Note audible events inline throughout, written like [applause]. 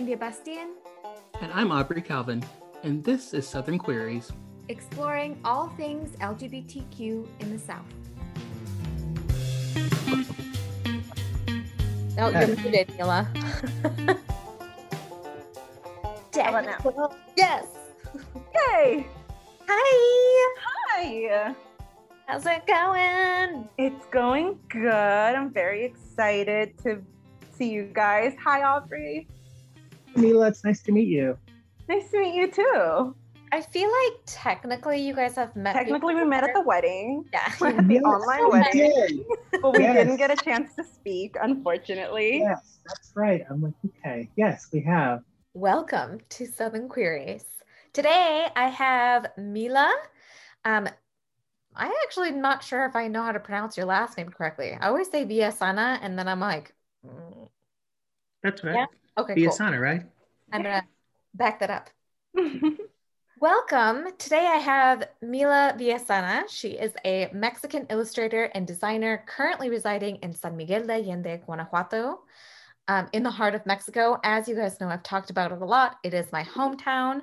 India Bastian. And I'm Aubrey Calvin, and this is Southern Queries, exploring all things LGBTQ in the South. Oh, you're muted, Mila. How about now? Yes. Yay! Hi. Hi. How's it going? It's going good. I'm very excited to see you guys. Hi, Aubrey. Mila, it's nice to meet you. Nice to meet you too. I feel like technically you guys have met. Technically, we met at the wedding. [laughs] Yeah. at the online we wedding. did. [laughs] But we Yes. didn't get a chance to speak, unfortunately. Yes, that's right. I'm like, okay. Yes, we have. Welcome to Southern Queries. Today I have Mila. Um, I'm actually not sure if I know how to pronounce your last name correctly. I always say Villasana, and then I'm like, mm, That's right. Yeah. Okay, cool. Biasana, right? I'm gonna back that up. [laughs] Welcome. Today I have Mila Villasana. She is a Mexican illustrator and designer currently residing in San Miguel de Allende, Guanajuato, um, in the heart of Mexico. As you guys know, I've talked about it a lot. It is my hometown.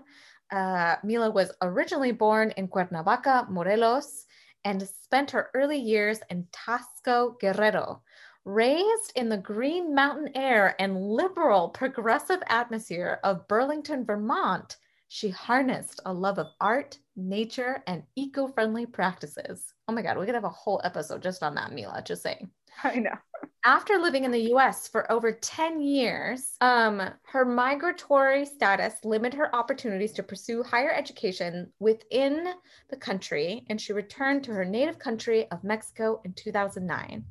Uh, Mila was originally born in Cuernavaca, Morelos, and spent her early years in Taxco, Guerrero. Raised in the green mountain air and liberal progressive atmosphere of Burlington, Vermont, she harnessed a love of art, nature, and eco friendly practices. Oh my God, we could have a whole episode just on that, Mila, just saying. [laughs] I know. After living in the US for over 10 years, um, her migratory status limited her opportunities to pursue higher education within the country, and she returned to her native country of Mexico in 2009.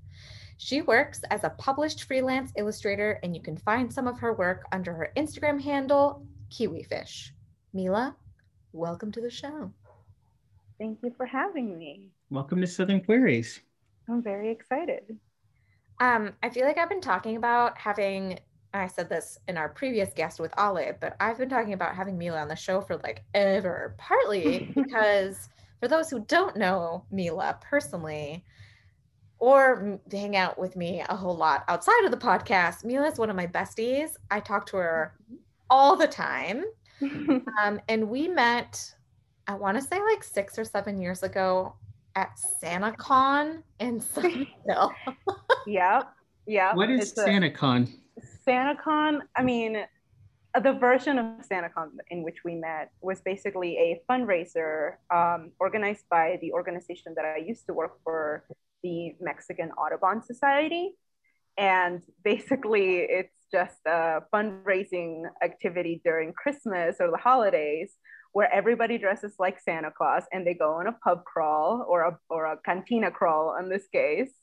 She works as a published freelance illustrator, and you can find some of her work under her Instagram handle, Kiwifish. Mila, welcome to the show. Thank you for having me. Welcome to Southern Queries. I'm very excited. Um, I feel like I've been talking about having, I said this in our previous guest with Olive, but I've been talking about having Mila on the show for like ever, partly [laughs] because for those who don't know Mila personally, or m- hang out with me a whole lot outside of the podcast, Mila is one of my besties. I talk to her all the time. [laughs] Um, and we met, I want to say like six or seven years ago at SantaCon in [laughs] Sunnyvale. yep. Yep. What is It's a- SantaCon? SantaCon, I mean, uh, the version of SantaCon in which we met was basically a fundraiser um, organized by the organization that I used to work for, the Mexican Audubon Society. And basically, it's just a fundraising activity during Christmas or the holidays where everybody dresses like Santa Claus and they go on a pub crawl or a, or a cantina crawl in this case.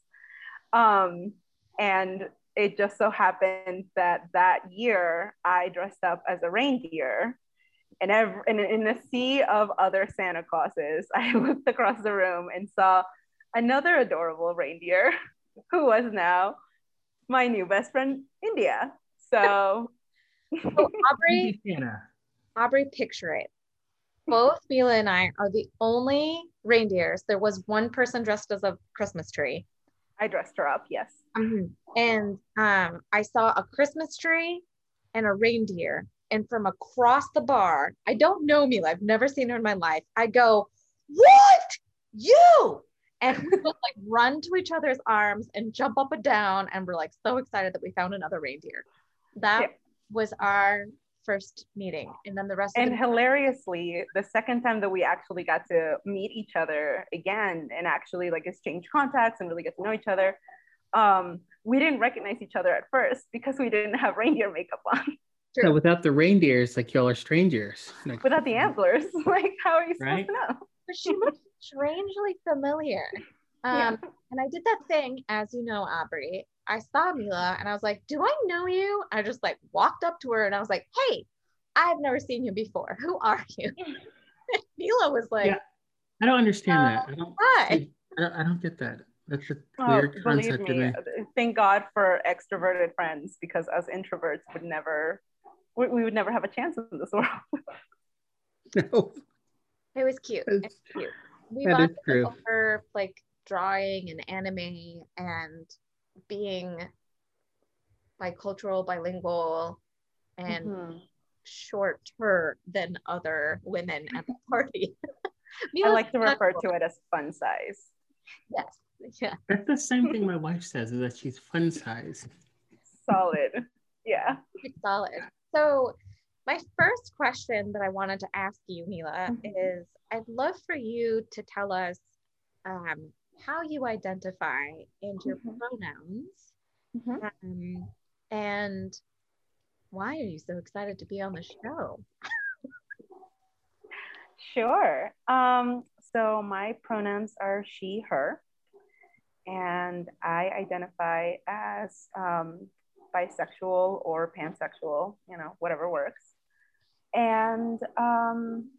Um, and it just so happened that that year I dressed up as a reindeer. And, and in a sea of other Santa Clauses, [laughs] I looked across the room and saw another adorable reindeer [laughs] who was now my new best friend, India. So, So [laughs] Aubrey, Santa. Aubrey, picture it. Both Mila and I are the only reindeers. There was one person dressed as a Christmas tree. I dressed her up, yes. And um, I saw a Christmas tree and a reindeer. And from across the bar, I don't know Mila, I've never seen her in my life. I go, What? You? And we just like run to each other's arms and jump up and down. And we're like so excited that we found another reindeer. That Yeah. was our first meeting. And then the rest And of the hilariously, the second time that we actually got to meet each other again and actually like exchange contacts and really get to know each other, um, we didn't recognize each other at first because we didn't have reindeer makeup on So without the reindeers, like y'all are strangers. Like, without the antlers. [laughs] like, how are you supposed Right. to know? but she looked strangely familiar. Um, Yeah. And I did that thing, as you know, Aubrey. I saw Mila and I was like, Do I know you? I just like walked up to her and I was like, Hey, I've never seen you before. Who are you? [laughs] [laughs] Mila was like, Yeah. I don't understand that. I don't, Hi. I don't, I don't get that. That's a Oh, weird believe concept to me, me. thank God for extroverted friends because us introverts would never, we, we would never have a chance in this world. [laughs] No, It was cute. That's- It's cute. We that is bonded true. over like drawing and anime and being bicultural, bilingual, and Mhm. shorter than other women at the party. [laughs] I like to refer cool. to it as fun size. Yes. Yeah. That's the same thing [laughs] my wife says is that she's fun size. Solid. Yeah. Pretty solid. So, my first question that I wanted to ask you, Mila, Mhm. is I'd love for you to tell us um, how you identify and your Mhm. pronouns, Mhm. um, and why are you so excited to be on the show? Sure. Um, so my pronouns are she, her, and I identify as um, bisexual or pansexual, you know, whatever works. And um,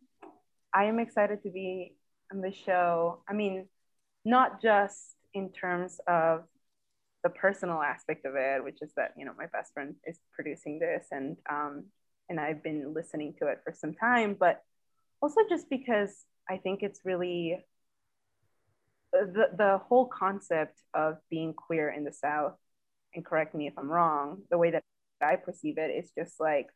I am excited to be on the show. I mean, not just in terms of the personal aspect of it, which is that you know my best friend is producing this, and um, and I've been listening to it for some time, but also just because I think it's really the, the whole concept of being queer in the South, and correct me if I'm wrong, the way that I perceive it is just like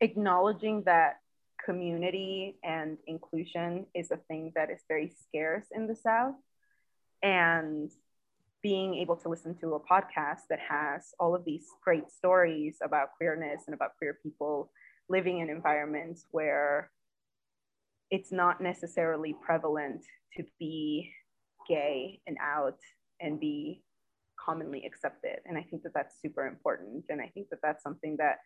acknowledging that community and inclusion is a thing that is very scarce in the South. And being able to listen to a podcast that has all of these great stories about queerness and about queer people living in environments where it's not necessarily prevalent to be gay and out and be commonly accepted. And I think that that's super important. And I think that that's something that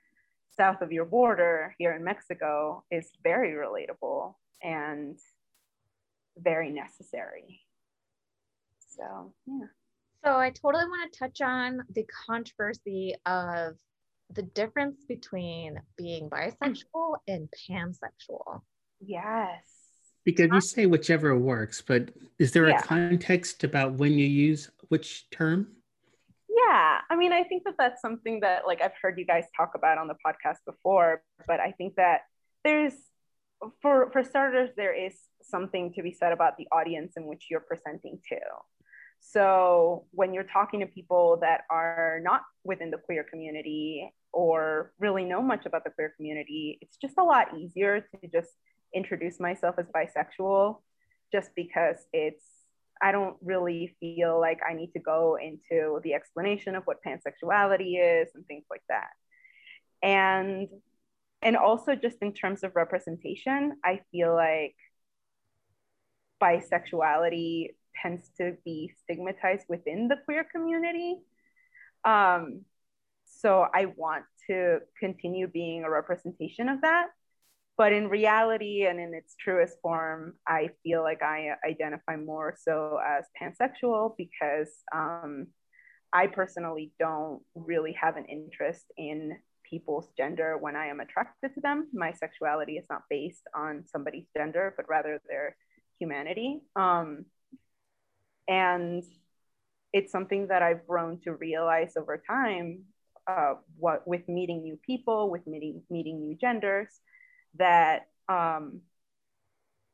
south of your border here in Mexico is very relatable and very necessary. So, yeah. So I totally want to touch on the controversy of the difference between being bisexual [clears throat] and pansexual. Yes. Because you say whichever works, but is there Yeah. a context about when you use which term? Yeah, I mean, I think that that's something that like I've heard you guys talk about on the podcast before, but I think that there's for for starters there is something to be said about the audience in which you're presenting to. So when you're talking to people that are not within the queer community or really know much about the queer community, it's just a lot easier to just introduce myself as bisexual just because it's I don't really feel like I need to go into the explanation of what pansexuality is and things like that. And and also just in terms of representation, I feel like bisexuality tends to be stigmatized within the queer community. Um, so I want to continue being a representation of that. But in reality and in its truest form, I feel like I identify more so as pansexual because um, I personally don't really have an interest in people's gender when I am attracted to them. My sexuality is not based on somebody's gender, but rather their humanity. Um, and it's something that I've grown to realize over time. Uh, what with meeting new people, with meeting meeting new genders, that um,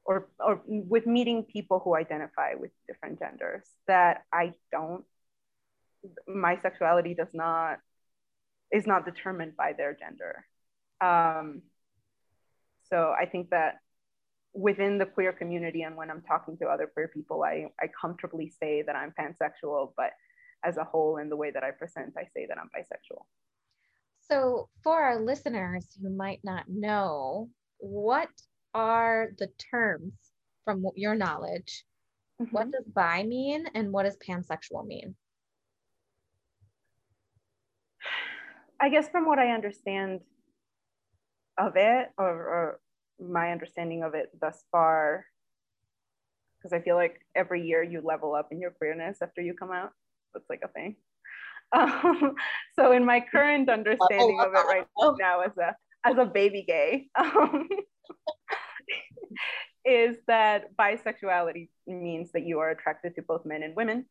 or or with meeting people who identify with different genders, that I don't. My sexuality does not is not determined by their gender. Um, so I think that within the queer community and when I'm talking to other queer people, I, I comfortably say that I'm pansexual, but as a whole, in the way that I present, I say that I'm bisexual. So, for our listeners who might not know, what are the terms from your knowledge? What Mhm. does bi mean and what does pansexual mean? I guess from what I understand of it, or, or my understanding of it thus far, because I feel like every year you level up in your queerness after you come out. That's like a thing. Um, [laughs] so in my current [laughs] understanding of it right now as a as a baby gay, um, [laughs] is that bisexuality means that you are attracted to both men and women,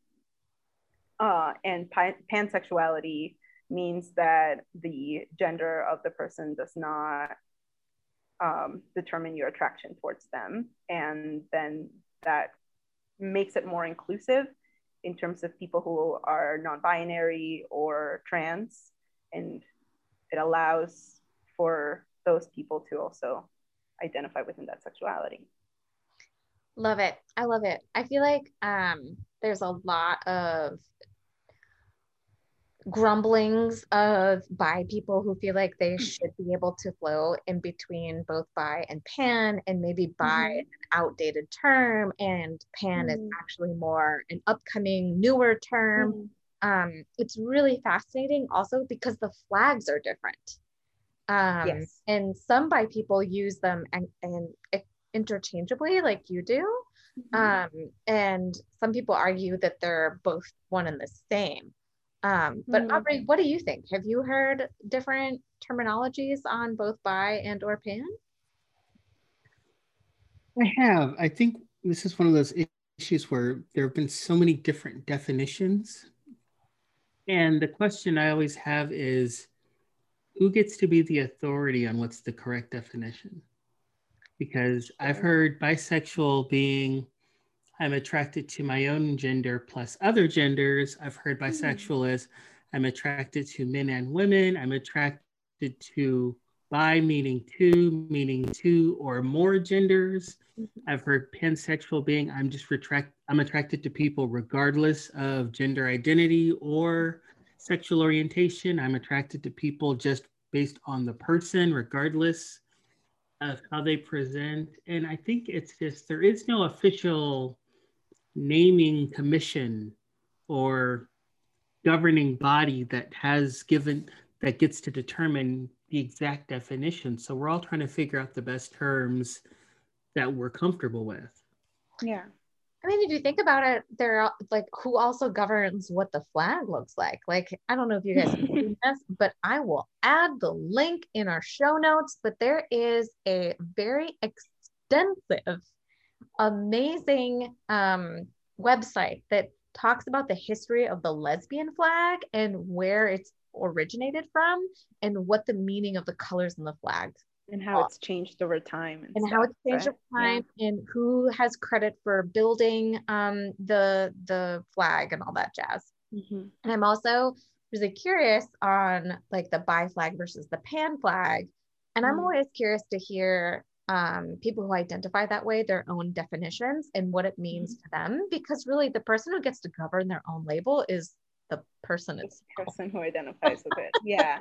uh, and pi- pansexuality means that the gender of the person does not um, determine your attraction towards them. And then that makes it more inclusive in terms of people who are non binary or trans and it allows for those people to also identify within that sexuality. Love it. I love it. I feel like um, there's a lot of grumblings of bi people who feel like they should be able to flow in between both bi and pan and maybe bi mm-hmm. an outdated term and pan mm-hmm. is actually more an upcoming newer term mm-hmm. um, it's really fascinating also because the flags are different um, yes. and some bi people use them and, and interchangeably like you do mm-hmm. um, and some people argue that they're both one and the same um, but mm-hmm. Aubrey, what do you think? Have you heard different terminologies on both bi and or pan? I have. I think this is one of those issues where there have been so many different definitions. And the question I always have is who gets to be the authority on what's the correct definition? Because I've heard bisexual being I'm attracted to my own gender plus other genders. I've heard hmm. bisexual as I'm attracted to men and women. I'm attracted to bi, meaning two, meaning two or more genders. Mm-hmm. I've heard pansexual being I'm just retract I'm attracted to people regardless of gender identity or sexual orientation. I'm attracted to people just based on the person, regardless of how they present. And I think it's just there is no official naming commission or governing body that has given that gets to determine the exact definition. So we're all trying to figure out the best terms that we're comfortable with. Yeah. I mean, if you think about it, there are like who also governs what the flag looks like. Like, I don't know if you guys [laughs] this, but I will add the link in our show notes. But there is a very extensive amazing um, website that talks about the history of the lesbian flag and where it's originated from and what the meaning of the colors in the flag and how it's changed over time and, and stuff, how it's changed over time yeah. and who has credit for building um, the the flag and all that jazz mm-hmm. and i'm also really curious on like the bi flag versus the pan flag and i'm mm-hmm. always curious to hear um, people who identify that way their own definitions and what it means mm-hmm. to them because really the person who gets to govern their own label is the person it's the person who identifies with it. [laughs] Yeah.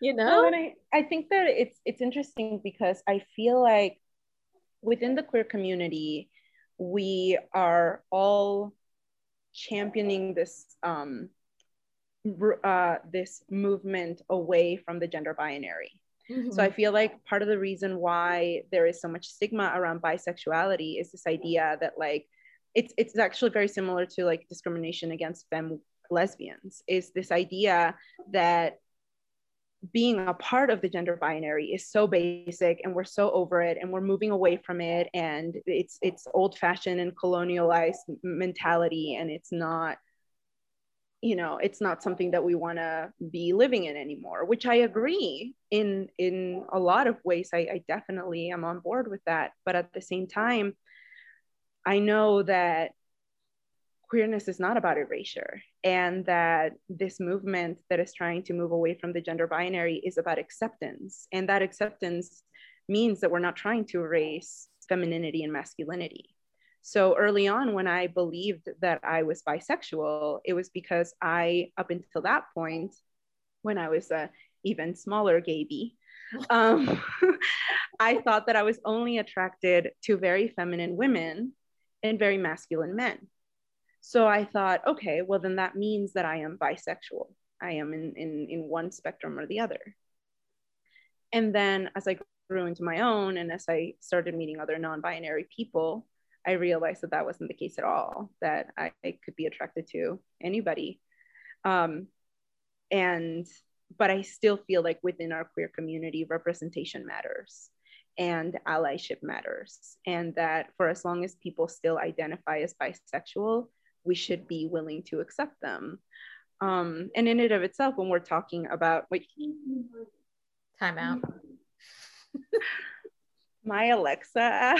You know? I, I think that it's it's interesting because i feel like within the queer community we are all championing this um, uh, this movement away from the gender binary Mm-hmm. So I feel like part of the reason why there is so much stigma around bisexuality is this idea that like it's it's actually very similar to like discrimination against femme lesbians is this idea that being a part of the gender binary is so basic and we're so over it and we're moving away from it and it's it's old fashioned and colonialized mentality and it's not you know it's not something that we want to be living in anymore which i agree in in a lot of ways. I, I definitely am on board with that. But at the same time i know that queerness is not about erasure and that this movement that is trying to move away from the gender binary is about acceptance. And that acceptance means that we're not trying to erase femininity and masculinity so early on, when I believed that I was bisexual, it was because I, up until that point, when I was a even smaller gaby, [laughs] um, [laughs] I thought that I was only attracted to very feminine women and very masculine men. So I thought, okay, well, then that means that I am bisexual. I am in, in, in one spectrum or the other. And then as I grew into my own and as I started meeting other non binary people, I realized that that wasn't the case at all, that I, I could be attracted to anybody. Um, and, but I still feel like within our queer community, representation matters and allyship matters. And that for as long as people still identify as bisexual, we should be willing to accept them. Um, and in and of itself, when we're talking about, wait, time out. [laughs] my Alexa app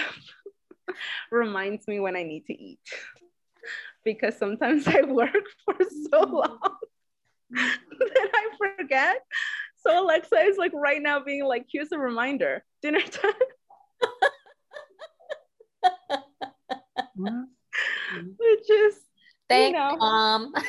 [laughs] reminds me when I need to eat [laughs] because sometimes I work [laughs] for so mm. long that I forget. so Alexa is like right now being like, here's a reminder, dinner time. Which is Thank you know, mom. [laughs]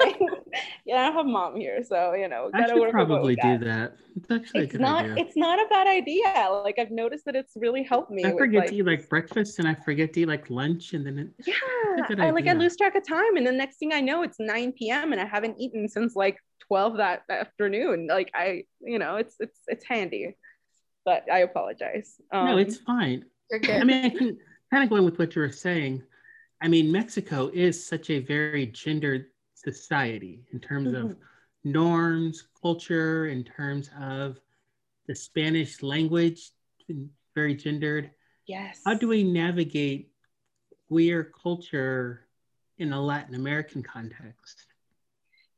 [laughs] yeah, I don't have mom here, so you know, I should work with what probably do that. It's actually a It's good not. idea. It's not a bad idea. Like I've noticed that it's really helped me. I with, forget like, to eat like breakfast and I forget to eat like lunch and then it, Yeah, I like I lose track of time, and the next thing I know, it's 9 p.m. and I haven't eaten since like 12 that afternoon. Like I, you know, it's it's it's handy, but I apologize. Um, no, it's fine. You're good. I mean, I can kind of going with what you were saying. I mean, Mexico is such a very gendered society in terms of Mhm. norms, culture, in terms of the Spanish language, very gendered. yes. How do we navigate queer culture in a Latin American context?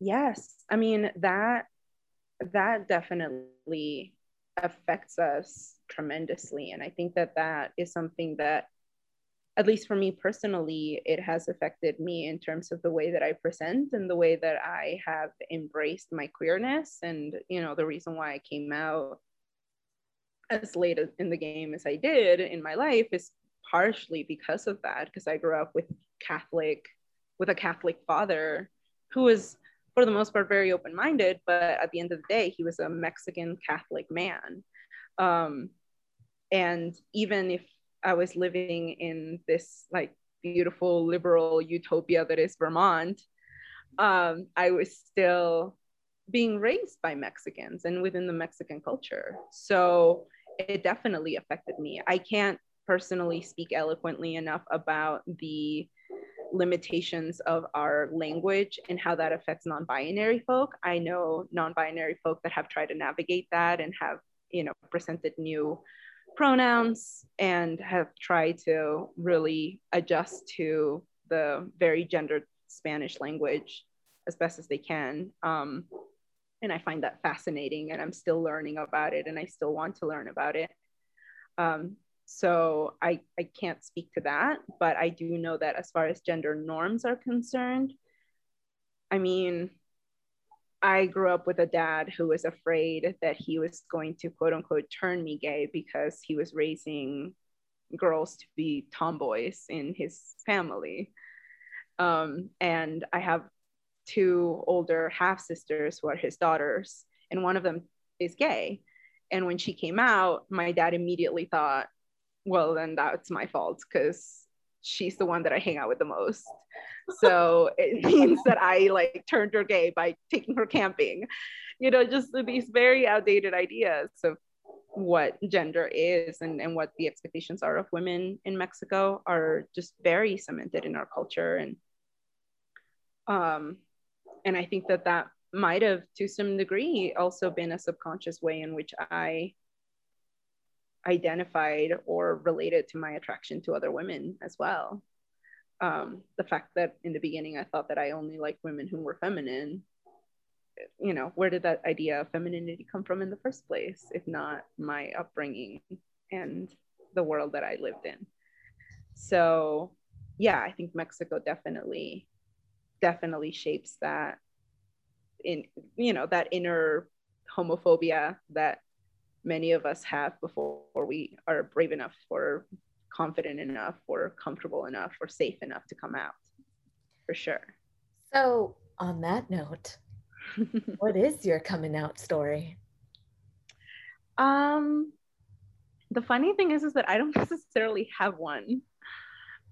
Yes, I mean that that definitely affects us tremendously, and I think that that is something that, at least for me personally, it has affected me in terms of the way that I present and the way that I have embraced my queerness, and you know the reason why I came out as late in the game as I did in my life is partially because of that, because I grew up with Catholic, with a Catholic father who was for the most part very open-minded but at the end of the day he was a mexican catholic man. Um, and even if i was living in this like beautiful liberal utopia that is vermont um, i was still being raised by mexicans and within the mexican culture. So it definitely affected me. I can't personally speak eloquently enough about the limitations of our language and how that affects non-binary folk. I know non-binary folk that have tried to navigate that and have you know presented new pronouns and have tried to really adjust to the very gendered spanish language as best as they can. Um, and i find that fascinating and i'm still learning about it and i still want to learn about it. Um, so I, I can't speak to that but i do know that as far as gender norms are concerned i mean i grew up with a dad who was afraid that he was going to quote unquote turn me gay because he was raising girls to be tomboys in his family. Um, and i have two older half sisters who are his daughters and one of them is gay. And when she came out my dad immediately thought well then that's my fault because she's the one that i hang out with the most so it [laughs] means that i like turned her gay by taking her camping you know just these very outdated ideas of what gender is and, and what the expectations are of women in mexico are just very cemented in our culture and um and i think that that might have to some degree also been a subconscious way in which i identified or related to my attraction to other women as well. Um, the fact that in the beginning I thought that I only liked women who were feminine, you know, where did that idea of femininity come from in the first place, if not my upbringing and the world that I lived in? So, yeah, I think Mexico definitely, definitely shapes that in, you know, that inner homophobia that many of us have before we are brave enough or confident enough or comfortable enough or safe enough to come out for sure. So, on that note, [laughs] what is your coming out story? um the funny thing is is that i don't [laughs] necessarily have one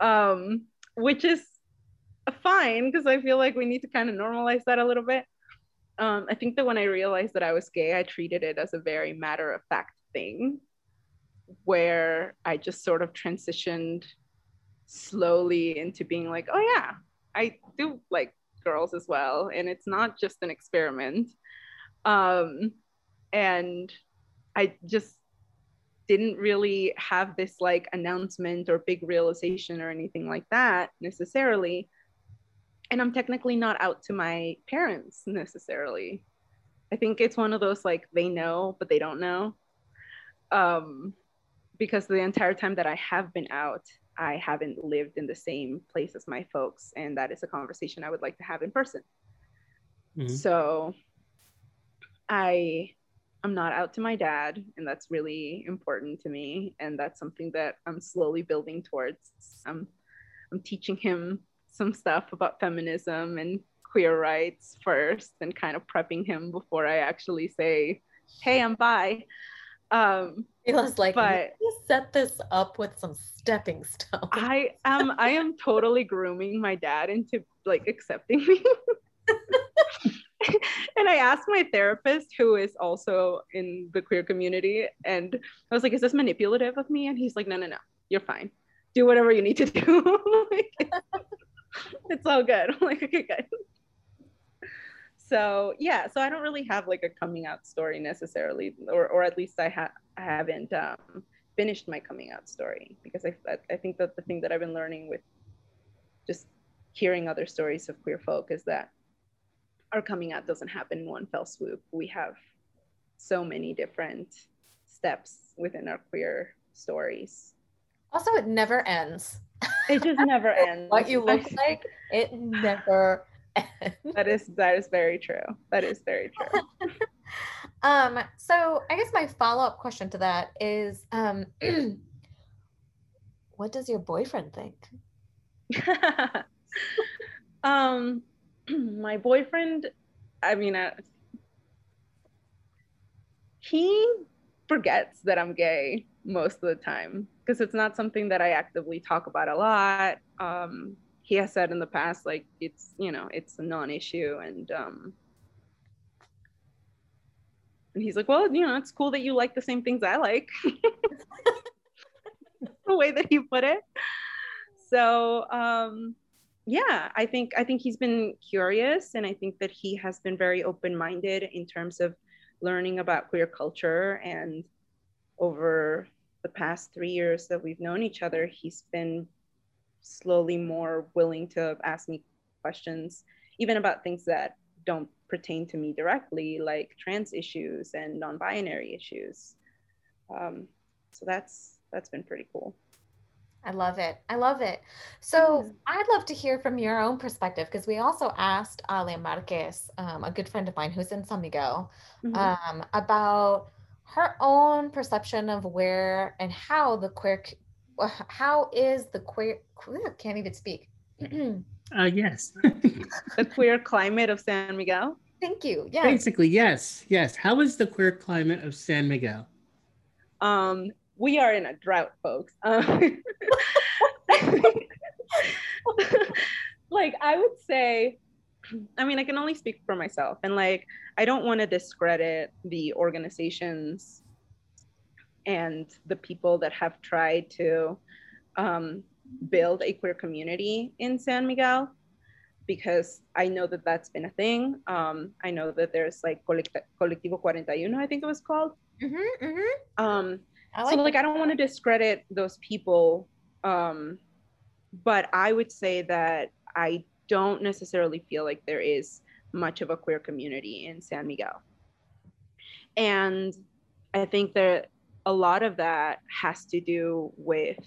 um which is fine because i feel like we need to kind of normalize that a little bit. Um, I think that when I realized that I was gay, I treated it as a very matter of fact thing where I just sort of transitioned slowly into being like, oh, yeah, I do like girls as well. And it's not just an experiment. Um, and I just didn't really have this like announcement or big realization or anything like that necessarily and I'm technically not out to my parents necessarily. I think it's one of those like they know but they don't know. Um, because the entire time that I have been out, I haven't lived in the same place as my folks, and that is a conversation I would like to have in person. Mhm. So I I'm not out to my dad, and that's really important to me. And that's something that I'm slowly building towards. I'm, I'm teaching him some stuff about feminism and queer rights first, and kind of prepping him before I actually say, "Hey, I'm bi." Um, [laughs] Mila's like, but- you set this up with some stepping stones. I am I am totally grooming my dad into like accepting me. [laughs] and I asked my therapist, who is also in the queer community, and I was like, "Is this manipulative of me?" And he's like, "No, no, no, you're fine. Do whatever you need to do. [laughs] Like, it's all good." I'm like, "Okay, good." So yeah, so I don't really have like a coming out story necessarily, or or at least I have I haven't um, finished my coming out story because I I think that the thing that I've been learning with just hearing other stories of queer folk is that our coming out doesn't happen in one fell swoop. We have so many different steps within our queer stories. Also, it never ends. It just never [laughs] ends. What you look [laughs] like, it never ends. that is that is very true. That is very true. [laughs] Um, so I guess my follow-up question to that is um [clears throat] what does your boyfriend think? [laughs] um [clears throat] my boyfriend i mean uh, he forgets that i'm gay most of the time because it's not something that i actively talk about a lot um he has said in the past like it's you know it's a non-issue and um and he's like well you know it's cool that you like the same things i like. [laughs] The way that he put it. So um yeah i think i think he's been curious and i think that he has been very open-minded in terms of learning about queer culture. And over the past three years that we've known each other he's been slowly more willing to ask me questions even about things that don't pertain to me directly like trans issues and non-binary issues um, so that's that's been pretty cool I love it. I love it. So. I'd love to hear from your own perspective because we also asked Ale Marquez, um, a good friend of mine who's in San Miguel, Mhm. um, about her own perception of where and how the queer, how is the queer, can't even speak. Uh, yes. [laughs] the queer climate of san miguel Thank you. Yeah. Basically, yes. Yes. How is the queer climate of San Miguel? um we are in a drought folks um, [laughs] like i would say i mean i can only speak for myself and like i don't want to discredit the organizations and the people that have tried to um, build a queer community in san miguel because i know that that's been a thing um, i know that there's like Colect- colectivo 41 i think it was called Mm-hmm, mm-hmm. um, I so like that. i don't want to discredit those people um but i would say that i don't necessarily feel like there is much of a queer community in san miguel and i think that a lot of that has to do with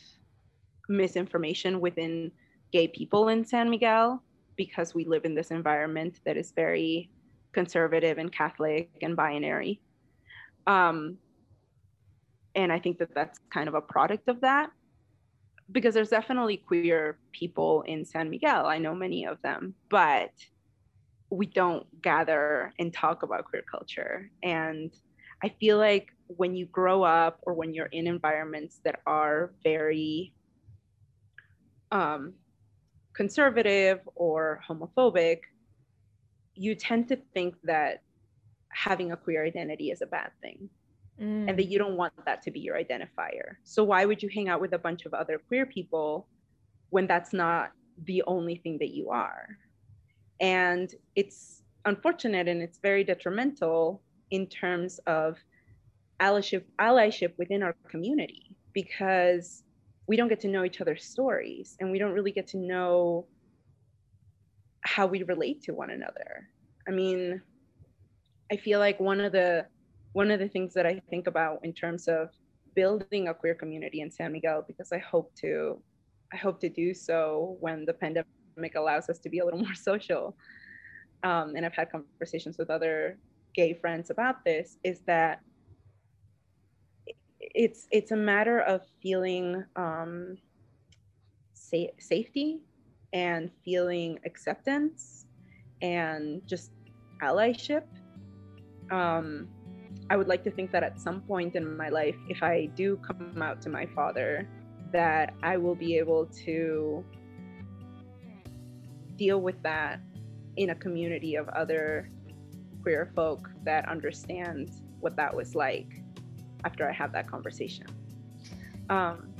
misinformation within gay people in san miguel because we live in this environment that is very conservative and catholic and binary um, and I think that that's kind of a product of that because there's definitely queer people in San Miguel. I know many of them, but we don't gather and talk about queer culture. And I feel like when you grow up or when you're in environments that are very um, conservative or homophobic, you tend to think that having a queer identity is a bad thing Mm. and that you don't want that to be your identifier. So why would you hang out with a bunch of other queer people when that's not the only thing that you are? And it's unfortunate and it's very detrimental in terms of allyship, allyship within our community because we don't get to know each other's stories and we don't really get to know how we relate to one another. I mean, I feel like one of the one of the things that I think about in terms of building a queer community in San Miguel, because I hope to, I hope to do so when the pandemic allows us to be a little [laughs] more social. Um, and I've had conversations with other gay friends about this, is that it's it's a matter of feeling um, sa- safety and feeling acceptance and just allyship. Um, I would like to think that at some point in my life, if I do come out to my father, that I will be able to deal with that in a community of other queer folk that understand what that was like after I have that conversation. Um,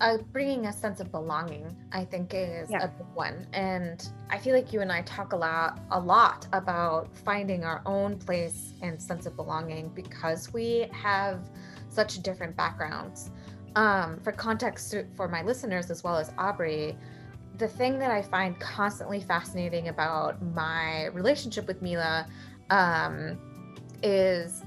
uh, bringing a sense of belonging, I think, is Yeah. a big one. And I feel like you and I talk a lot, a lot about finding our own place and sense of belonging because we have such different backgrounds. Um, for context for my listeners as well as Aubrey, the thing that I find constantly fascinating about my relationship with Mila um, is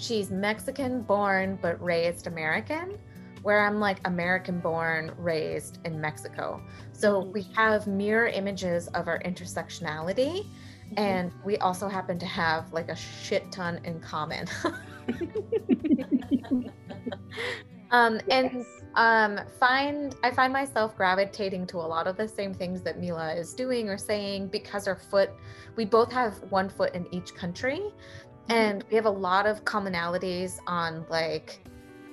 she's Mexican born but raised American where I'm like American born, raised in Mexico. So we have mirror images of our intersectionality. And we also happen to have like a shit ton in common. [laughs] um, [laughs] and yes. um, find I find myself gravitating to a lot of the same things that Mila is doing or saying because our foot, we both have one foot in each country, and we have a lot of commonalities on like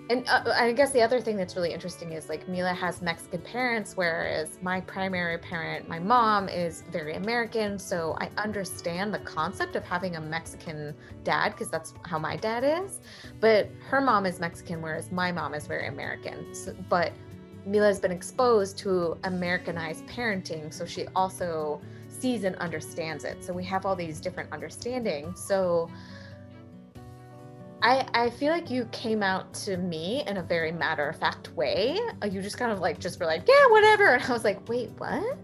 and uh, I guess the other thing that's really interesting is like Mila has Mexican parents, whereas my primary parent, my mom, is very American. So I understand the concept of having a Mexican dad because that's how my dad is. But her mom is Mexican, whereas my mom is very American. So, but Mila has been exposed to Americanized parenting, so she also sees and understands it. So we have all these different understandings. So I, I feel like you came out to me in a very matter of fact way. Uh, You just kind of like just were like, yeah, whatever. [laughs] And I was like, wait, what?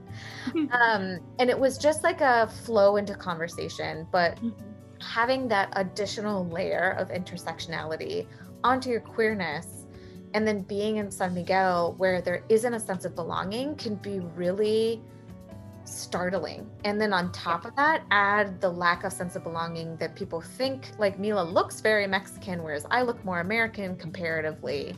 [laughs] um, and it was just like a flow into conversation, but having that additional layer of intersectionality onto your queerness and then being in San Miguel where there isn't a sense of belonging can be really startling. And then on top of that, add the lack of sense of belonging that people think like Mila looks very Mexican, whereas I look more American comparatively.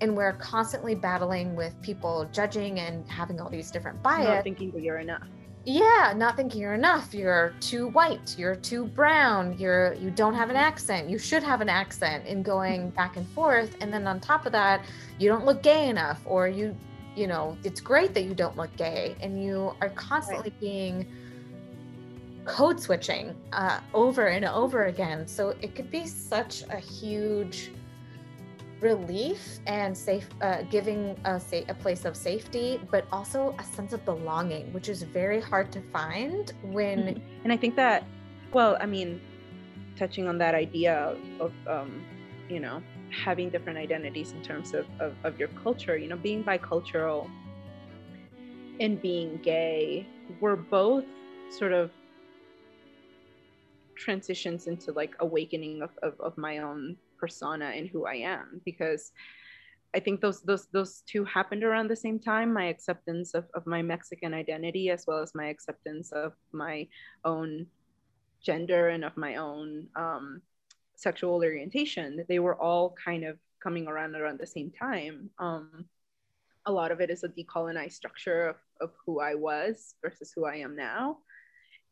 And we're constantly battling with people judging and having all these different bias. Not thinking that you're enough. Yeah, not thinking you're enough. You're too white. You're too brown. You're you don't have an mm-hmm. accent. You should have an accent. In going back and forth, and then on top of that, you don't look gay enough, or you, you know, it's great that you don't look gay, and you are constantly being code switching uh, over and over again. So it could be such a huge relief and safe uh, giving a, sa- a place of safety but also a sense of belonging which is very hard to find when And I think that, well, I mean, touching on that idea of, of um, you know, having different identities in terms of, of, of your culture, you know, being bicultural and being gay were both sort of transitions into like awakening of, of, of my own persona and who I am because I think those those those two happened around the same time. My acceptance of, of my Mexican identity as well as my acceptance of my own gender and of my own um, sexual orientation. They were all kind of coming around around the same time. Um, a lot of it is a decolonized structure of, of who I was versus who I am now.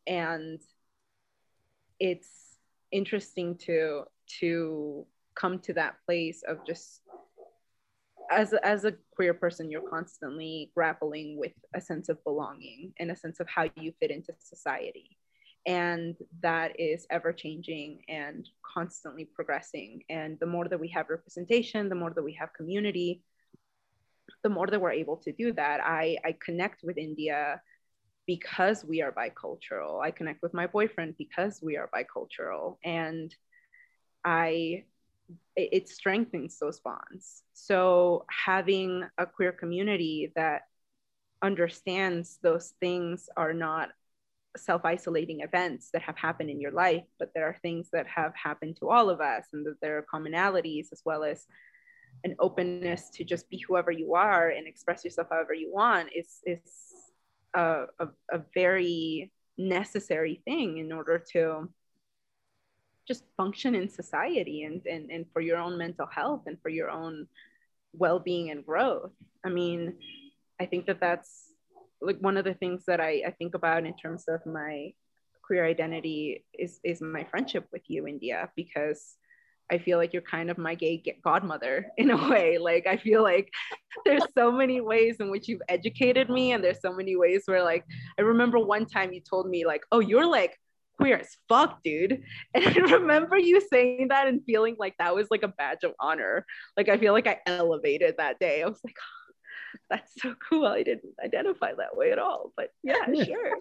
And it's interesting to to come to that place of just as a, as a queer person you're constantly grappling with a sense of belonging and a sense of how you fit into society and that is ever changing and constantly progressing. And the more that we have representation the more that we have community the more that we're able to do that. I i connect with india because we are bicultural. I connect with my boyfriend because we are bicultural. And i it, it strengthens those bonds. So having a queer community that understands those things are not self-isolating events that have happened in your life but there are things that have happened to all of us and that there are commonalities as well as an openness to just be whoever you are and express yourself however you want is is a, a, a very necessary thing in order to just function in society and, and, and for your own mental health and for your own well-being and growth. I mean i think that that's like one of the things that I, I think about in terms of my queer identity is is my friendship with you india because I feel like you're kind of my gay godmother [laughs] in a way. Like I feel like [laughs] there's so many ways in which you've educated me, and there's so many ways where like I remember one time you told me like, "Oh, you're like queer as fuck, dude," [laughs] and I remember you saying that and feeling like that was like a badge of honor. Like I feel like I elevated that day. I was like. Oh, [laughs] that's so cool. I didn't identify that way at all, but yeah, [laughs] sure.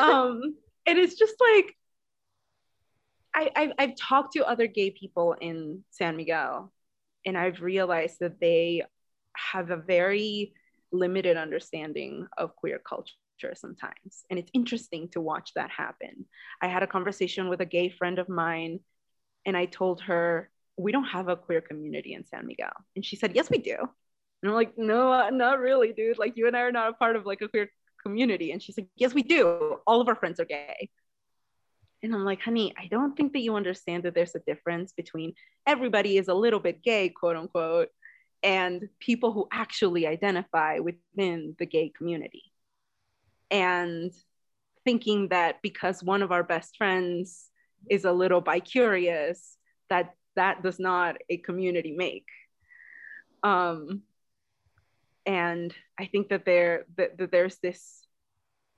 um, and it's just like I, I've, I've talked to other gay people in San Miguel, and I've realized that they have a very limited understanding of queer culture sometimes. And it's interesting to watch that happen. I had a conversation with a gay friend of mine, and I told her, We don't have a queer community in San Miguel. And she said, Yes, we do. And I'm like, No, not really, dude. Like, you and I are not a part of like a queer community. And she's like, Yes, we do. All of our friends are gay. And I'm like, honey, I don't think that you understand that there's a difference between everybody is a little bit gay, quote unquote, and people who actually identify within the gay community. And thinking that because one of our best friends is a little bi-curious, that that does not a community make. Um, and I think that there that, that there's this,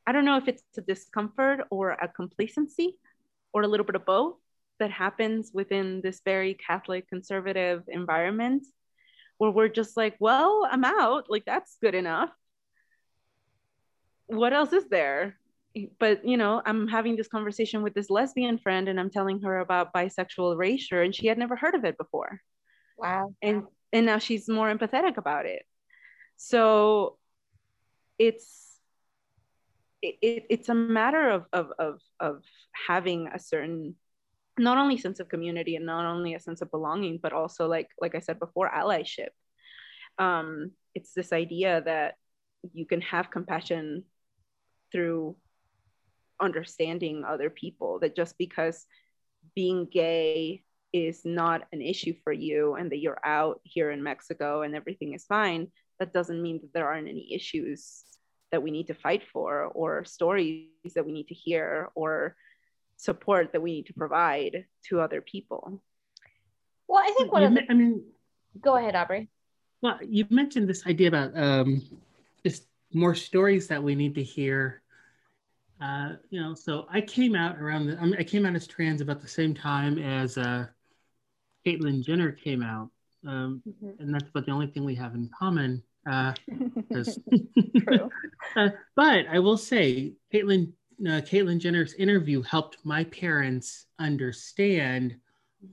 I don't know if it's a discomfort or a complacency or a little bit of both that happens within this very Catholic conservative environment where we're just like, well, I'm out. Like, that's good enough. What else is there? But, you know, I'm having this conversation with this lesbian friend and I'm telling her about bisexual erasure and she had never heard of it before. Wow. And, and now she's more empathetic about it. So it's, it, it's a matter of, of, of, of having a certain not only sense of community and not only a sense of belonging but also like like i said before allyship. Um, it's this idea that you can have compassion through understanding other people that just because being gay is not an issue for you and that you're out here in mexico and everything is fine that doesn't mean that there aren't any issues that we need to fight for or stories that we need to hear or support that we need to provide to other people. Well i think one of the, i mean go ahead aubrey. well you mentioned this idea about um, just more stories that we need to hear. Uh, you know so i came out around the I, mean, I came out as trans about the same time as uh, caitlyn jenner came out um, mm-hmm. and that's about the only thing we have in common uh, [laughs] [laughs] uh, but I will say, Caitlyn, uh, Caitlyn Jenner's interview helped my parents understand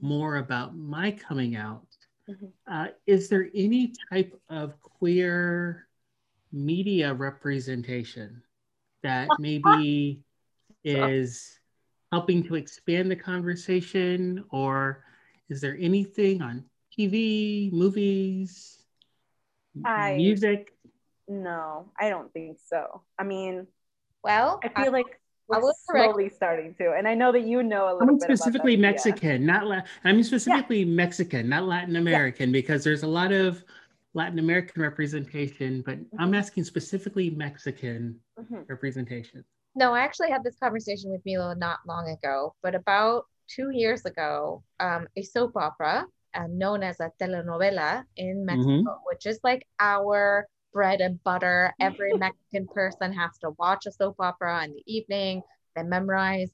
more about my coming out. Mm-hmm. Uh, is there any type of queer media representation that [laughs] maybe is helping to expand the conversation, or is there anything on TV, movies, I, music? No, I don't think so. I mean, well, I feel I, like we're slowly starting to, and I know that you know a little bit. I'm specifically Mexican, yeah. not La- I mean specifically yeah. Mexican, not Latin American, yeah. because there's a lot of Latin American representation, but mm-hmm. I'm asking specifically Mexican mm-hmm. representation. No, I actually had this conversation with Milo not long ago, but about two years ago, um, a soap opera uh, known as a telenovela in Mexico, mm-hmm. which is like our bread and butter. Every [laughs] Mexican person has to watch a soap opera in the evening. They memorize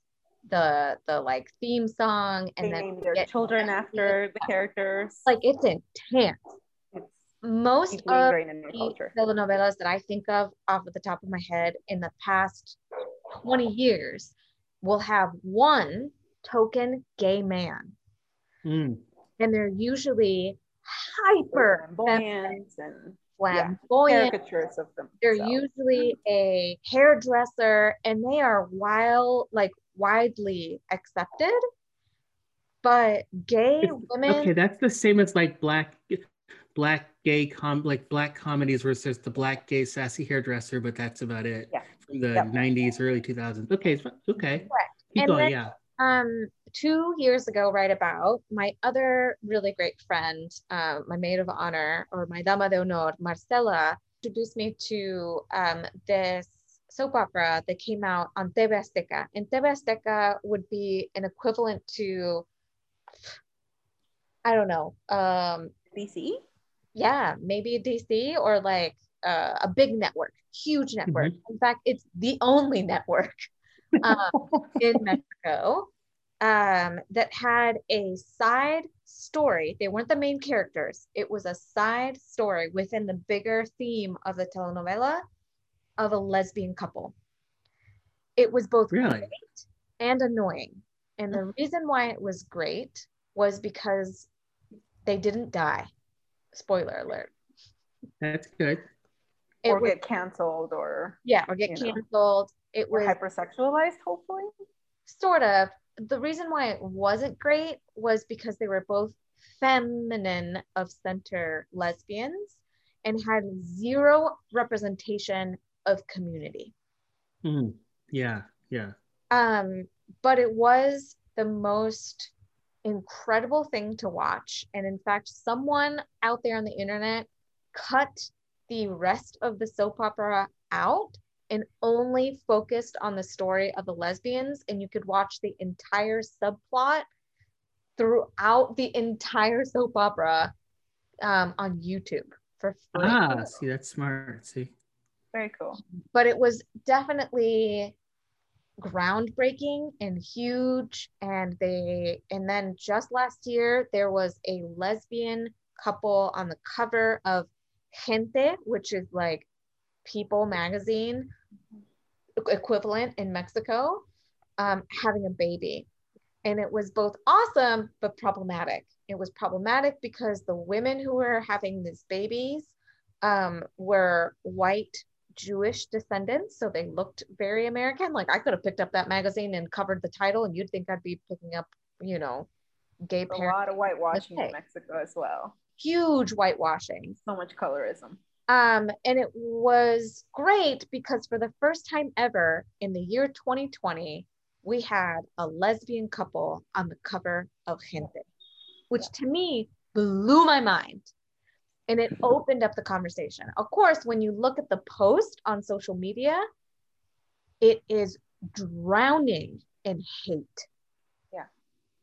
the the like theme song and they then name their children after the characters. Like it's intense. It's Most of the telenovelas that I think of off of the top of my head in the past 20 years will have one token gay man. Mm and they're usually hyper flamboyant and flamboyant yeah, caricatures of them. They're usually a hairdresser and they are wild, like widely accepted. But gay it's, women. Okay, that's the same as like black black gay com like black comedies where there's the black gay sassy hairdresser, but that's about it. Yeah. From the yep. 90s, early 2000s. Okay, okay. Correct. Keep and going, then, yeah. Um, two years ago, right about, my other really great friend, uh, my maid of honor, or my dama de honor, Marcela, introduced me to um, this soap opera that came out on TV Azteca. And TV Azteca would be an equivalent to, I don't know, um, DC. Yeah, maybe DC or like uh, a big network, huge network. Mm-hmm. In fact, it's the only network um, in [laughs] Mexico um, that had a side story. They weren't the main characters. It was a side story within the bigger theme of the telenovela of a lesbian couple. It was both really? great and annoying. And the reason why it was great was because they didn't die. Spoiler alert. That's good. It or was, get canceled or yeah, or get canceled. Know, it was hypersexualized, hopefully. Sort of. The reason why it wasn't great was because they were both feminine of center lesbians and had zero representation of community. Mm, yeah, yeah. Um, but it was the most incredible thing to watch. And in fact, someone out there on the internet cut the rest of the soap opera out and only focused on the story of the lesbians. And you could watch the entire subplot throughout the entire soap opera um, on YouTube for free. Ah, see, that's smart. See, very cool. But it was definitely groundbreaking and huge. And they, and then just last year, there was a lesbian couple on the cover of Gente, which is like People magazine equivalent in Mexico, um, having a baby. And it was both awesome but problematic. It was problematic because the women who were having these babies um, were white Jewish descendants, so they looked very American. Like I could have picked up that magazine and covered the title, and you'd think I'd be picking up, you know, gay parents. A lot of whitewashing in Mexico as well. Huge whitewashing. So much colorism. Um, and it was great because for the first time ever in the year 2020, we had a lesbian couple on the cover of Gente, which to me blew my mind and it opened up the conversation. Of course, when you look at the post on social media, it is drowning in hate. Yeah.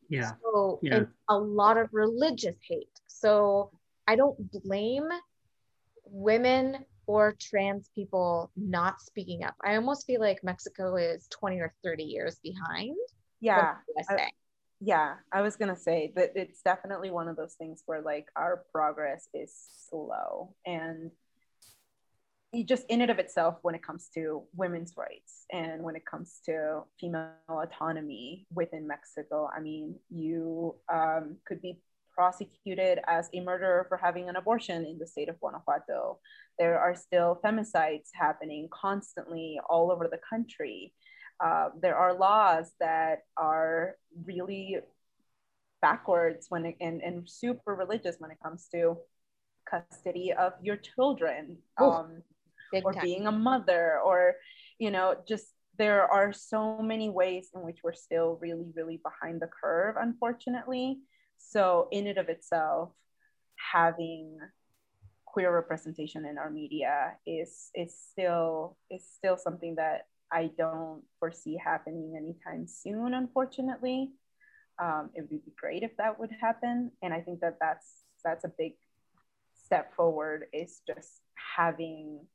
Yeah. So, yeah. a lot of religious hate. So, I don't blame women or trans people not speaking up. I almost feel like Mexico is 20 or 30 years behind. Yeah. I, yeah i was gonna say that it's definitely one of those things where like our progress is slow and just in and of itself when it comes to women's rights and when it comes to female autonomy within mexico i mean you um, could be prosecuted as a murderer for having an abortion in the state of guanajuato. There are still femicides happening constantly all over the country. Uh, there are laws that are really backwards when it, and, and super religious when it comes to custody of your children um, or time. being a mother or you know just there are so many ways in which we're still really really behind the curve unfortunately so in and of itself having queer representation in our media is is still is still something that I don't foresee happening anytime soon, unfortunately. Um, it would be great if that would happen, and I think that that's that's a big step forward. Is just having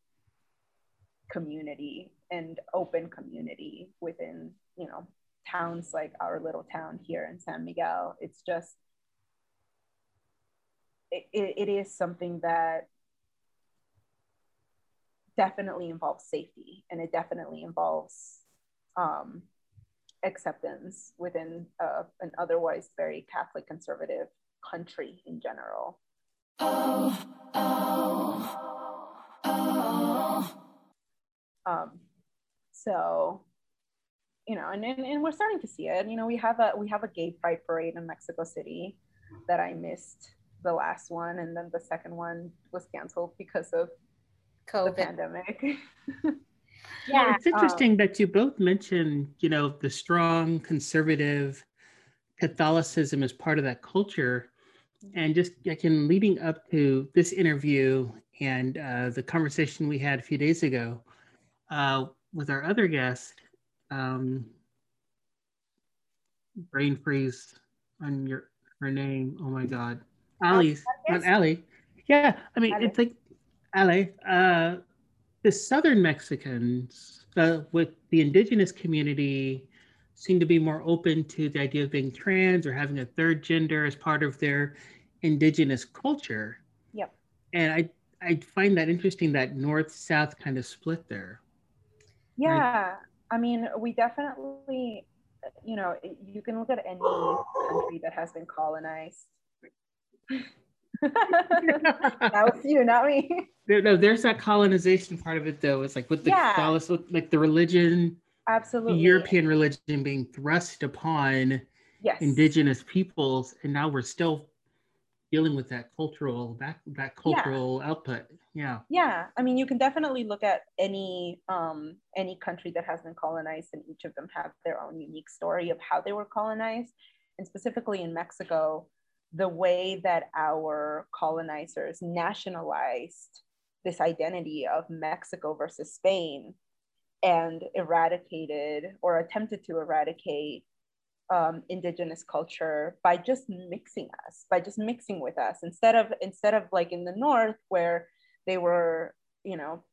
community and open community within you know towns like our little town here in San Miguel. It's just it, it, is something that definitely involves safety and it definitely involves um, acceptance within uh, an otherwise very Catholic conservative country in general. Oh, oh, oh. Um, so, you know, and, and, and we're starting to see it. You know, we have a we have a gay pride parade in Mexico City that I missed the last one, and then the second one was canceled because of COVID. the pandemic. [laughs] yeah, it's interesting um, that you both mentioned, you know, the strong conservative Catholicism as part of that culture. And just again, leading up to this interview and uh, the conversation we had a few days ago uh, with our other guest, um, brain freeze on your her name. Oh my God, Ali's not Ali. Yeah, I mean Ali. it's like Ali. Uh, the Southern Mexicans uh, with the indigenous community seem to be more open to the idea of being trans or having a third gender as part of their indigenous culture. Yep. And I I find that interesting that north south kind of split there. Yeah, I mean, we definitely, you know, you can look at any country that has been colonized. That was you, not me. There- No, there's that colonization part of it though. It's like with the Yeah. Catholicism, like the religion, the Absolutely. European religion being thrust upon yes. indigenous peoples, and now we're still dealing with that cultural that that cultural output. Yeah. yeah i mean you can definitely look at any um any country that has been colonized and each of them have their own unique story of how they were colonized and specifically in mexico the way that our colonizers nationalized this identity of mexico versus spain and eradicated or attempted to eradicate um, indigenous culture by just mixing us by just mixing with us instead of instead of like in the north where they were, you know,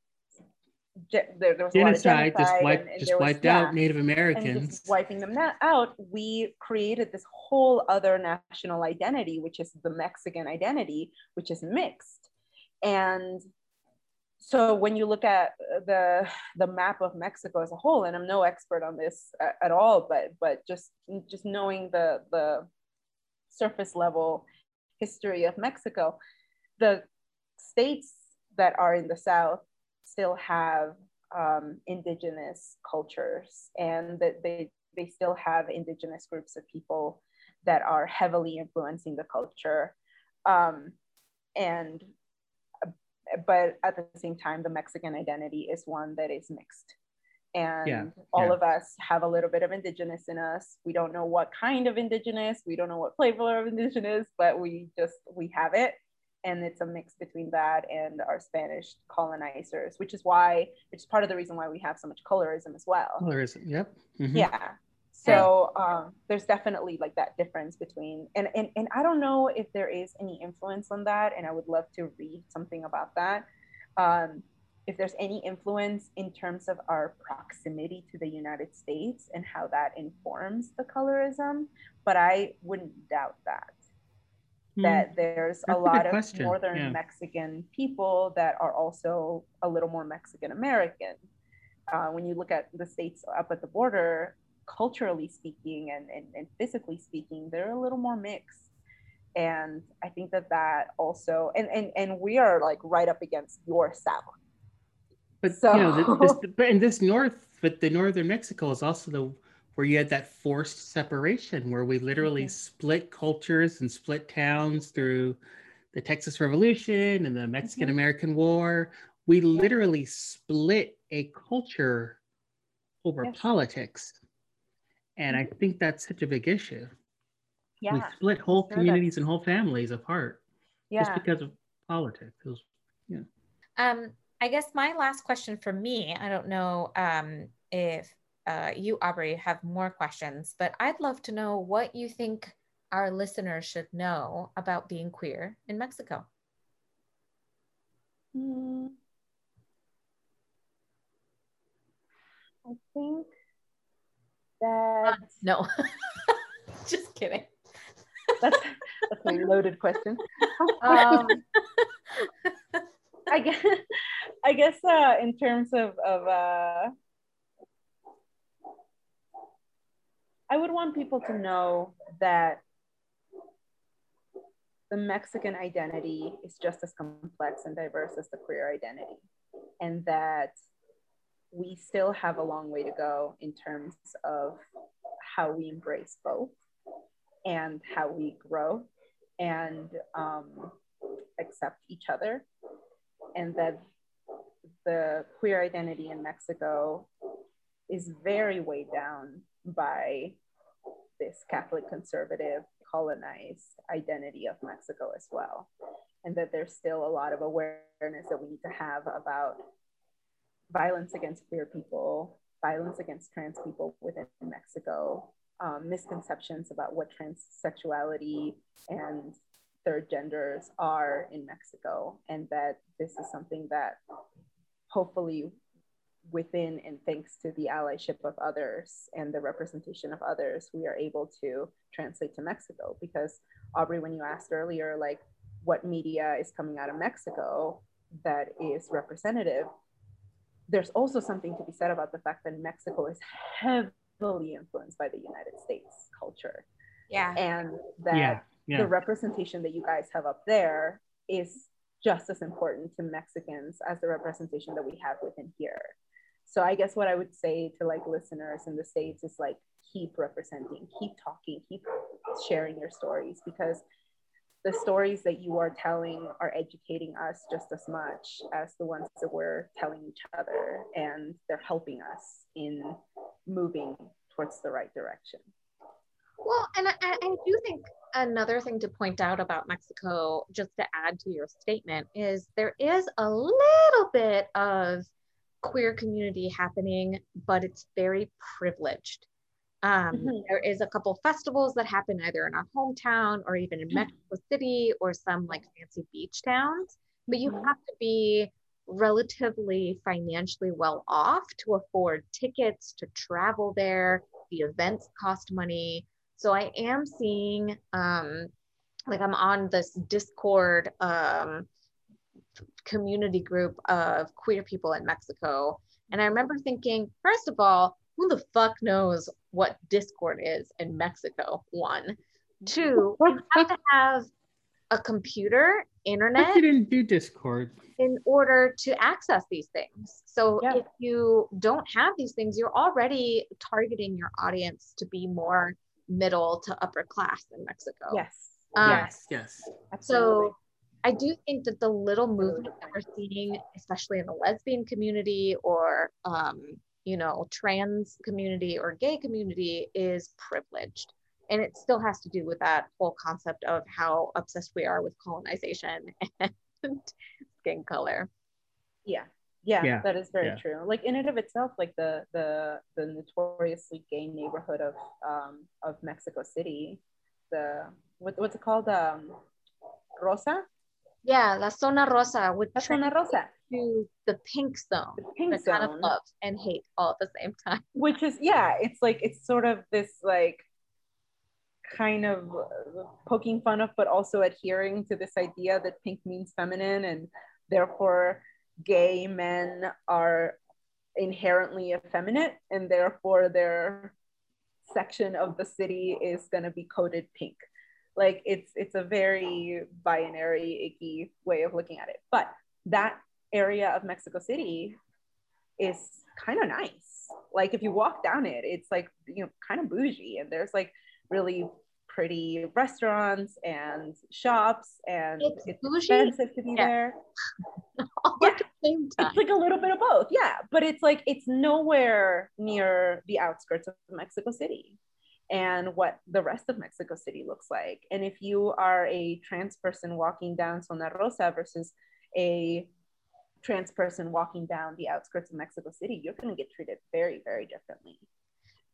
there, there was a lot of Genocide just genocide wiped and- and just was- wiped yeah, out Native Americans. wiping them out, we created this whole other national identity, which is the Mexican identity, which is mixed. And so when you look at uh, the the map of Mexico as a whole, and I'm no expert on this a- at all, but but just just knowing the the surface level history of Mexico, the states that are in the south still have um, indigenous cultures and that they they still have indigenous groups of people that are heavily influencing the culture. Um, and but at the same time the mexican identity is one that is mixed. And Yeah, all yeah. of us have a little bit of indigenous in us. We don't know what kind of indigenous we don't know what flavor of indigenous but we just we have it and it's a mix between that and our spanish colonizers which is why which is part of the reason why we have so much colorism as well Colorism. Yep. Mhm. yeah so um, there's definitely like that difference between and, and and i don't know if there is any influence on that and i would love to read something about that um, if there's any influence in terms of our proximity to the united states and how that informs the colorism but i wouldn't doubt that Hmm. that there's That's a lot of question, northern yeah. Mexican people that are also a little more Mexican American. Uh, when you look at the states up at the border, culturally speaking and, and, and physically speaking, they're a little more mixed. And I think that that also, and, and, and we are like right up against your South. But So- you know, this, this, [laughs] but in this north, but the northern Mexico is also the where you had that forced separation, where we literally Mhm. split cultures and split towns through the Texas Revolution and the Mexican American War. We literally split a culture over Yes. politics, and I think that's such a big issue. Yeah. We Yeah. split whole sure communities that's- and whole families apart just because of politics. It was- Um, I guess my last question for me, I don't know um, if uh, you, Aubrey, have more questions, but I'd love to know what you think our listeners should know about being queer in Mexico. Hmm. I think that [laughs] No, [laughs] just kidding. that's, that's a loaded question. [laughs] Um, I guess, I guess uh, in terms of, of I would want people to know that the Mexican identity is just as complex and diverse as the queer identity, and that we still have a long way to go in terms of how we embrace both and how we grow and um, accept each other. And that the queer identity in Mexico is very weighed down by this Catholic conservative colonized identity of Mexico as well. And that there's still a lot of awareness that we need to have about violence against queer people, violence against trans people within Mexico, um, misconceptions about what transsexuality and third genders are in Mexico, and that this is something that hopefully within and thanks to the allyship of others and the representation of others, we are able to translate to Mexico. Because Aubrey, when you asked earlier, like what media is coming out of Mexico that is representative, there's also something to be said about the fact that Mexico is heavily influenced by the United States culture. Yeah. And that Yeah, yeah. the representation that you guys have up there is just as important to Mexicans as the representation that we have within here. So I guess what I would say to like listeners in the States is like keep representing, keep talking, keep sharing your stories because the stories that you are telling are educating us just as much as the ones that we're telling each other and they're helping us in moving towards the right direction. Well, and I, I do think another thing to point out about Mexico, just to add to your statement, is there is a little bit of queer community happening, but it's very privileged. Um, Mhm. There is a couple festivals that happen either in our hometown or even in Mexico City or some like fancy beach towns, but you Mhm. have to be relatively financially well off to afford tickets to travel there. The events cost money. So I am seeing, um, like I'm on this Discord um, community group of queer people in Mexico. And I remember thinking, first of all, who the fuck knows what Discord is in Mexico? One. Two, you have to [laughs] have a computer, internet didn't do Discord. in order to access these things. So Yeah. if you don't have these things, you're already targeting your audience to be more middle to upper class in Mexico. Yes. Um, yes, yes. Absolutely. So I do think that the little movement that we're seeing, especially in the lesbian community or um, you know, trans community or gay community, is privileged. And it still has to do with that whole concept of how obsessed we are with colonization [laughs] and skin color. yeah yeah, Yeah, that is very yeah. true like in and of itself like the the the notoriously gay neighborhood of um of mexico city the what, what's it called um rosa Yeah, La Zona Rosa, which La Zona rosa. to the pink zone, the pink that kind of love and hate all at the same time. which is yeah it's like it's sort of this like kind of poking fun of but also adhering to this idea that pink means feminine and therefore gay men are inherently effeminate and therefore their section of the city is going to be coded pink like it's it's a very binary icky way of looking at it but that area of mexico city is kind of nice like if you walk down it it's like you know kind of bougie and there's like really pretty restaurants and shops and It's it's, bougie? expensive to be Yeah. there [laughs] Yeah. at the same time. it's like a little bit of both yeah but it's like it's nowhere near the outskirts of mexico city and what the rest of mexico city looks like. And if you are a trans person walking down zona rosa versus a trans person walking down the outskirts of mexico city you're going to get treated very very differently.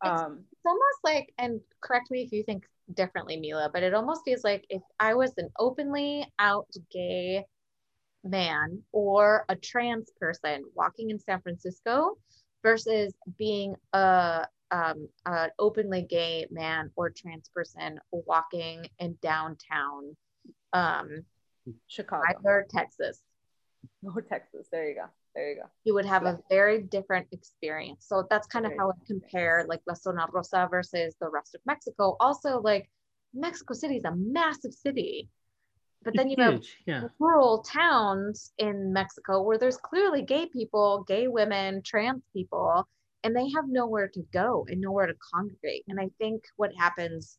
It's- um it's almost like, and correct me if you think differently, Mila, but it almost feels like if I was an openly out gay man or a trans person walking in San Francisco versus being a um, an openly gay man or trans person walking in downtown um, chicago either Texas. or texas there you go there you go you would have Yeah. a very different experience. So that's kind of Very how I compare like La Zona Rosa versus the rest of Mexico. Also, like Mexico City is a massive city, but then you It's have huge, yeah. rural towns in Mexico where there's clearly gay people, gay women, trans people, and they have nowhere to go and nowhere to congregate. And I think what happens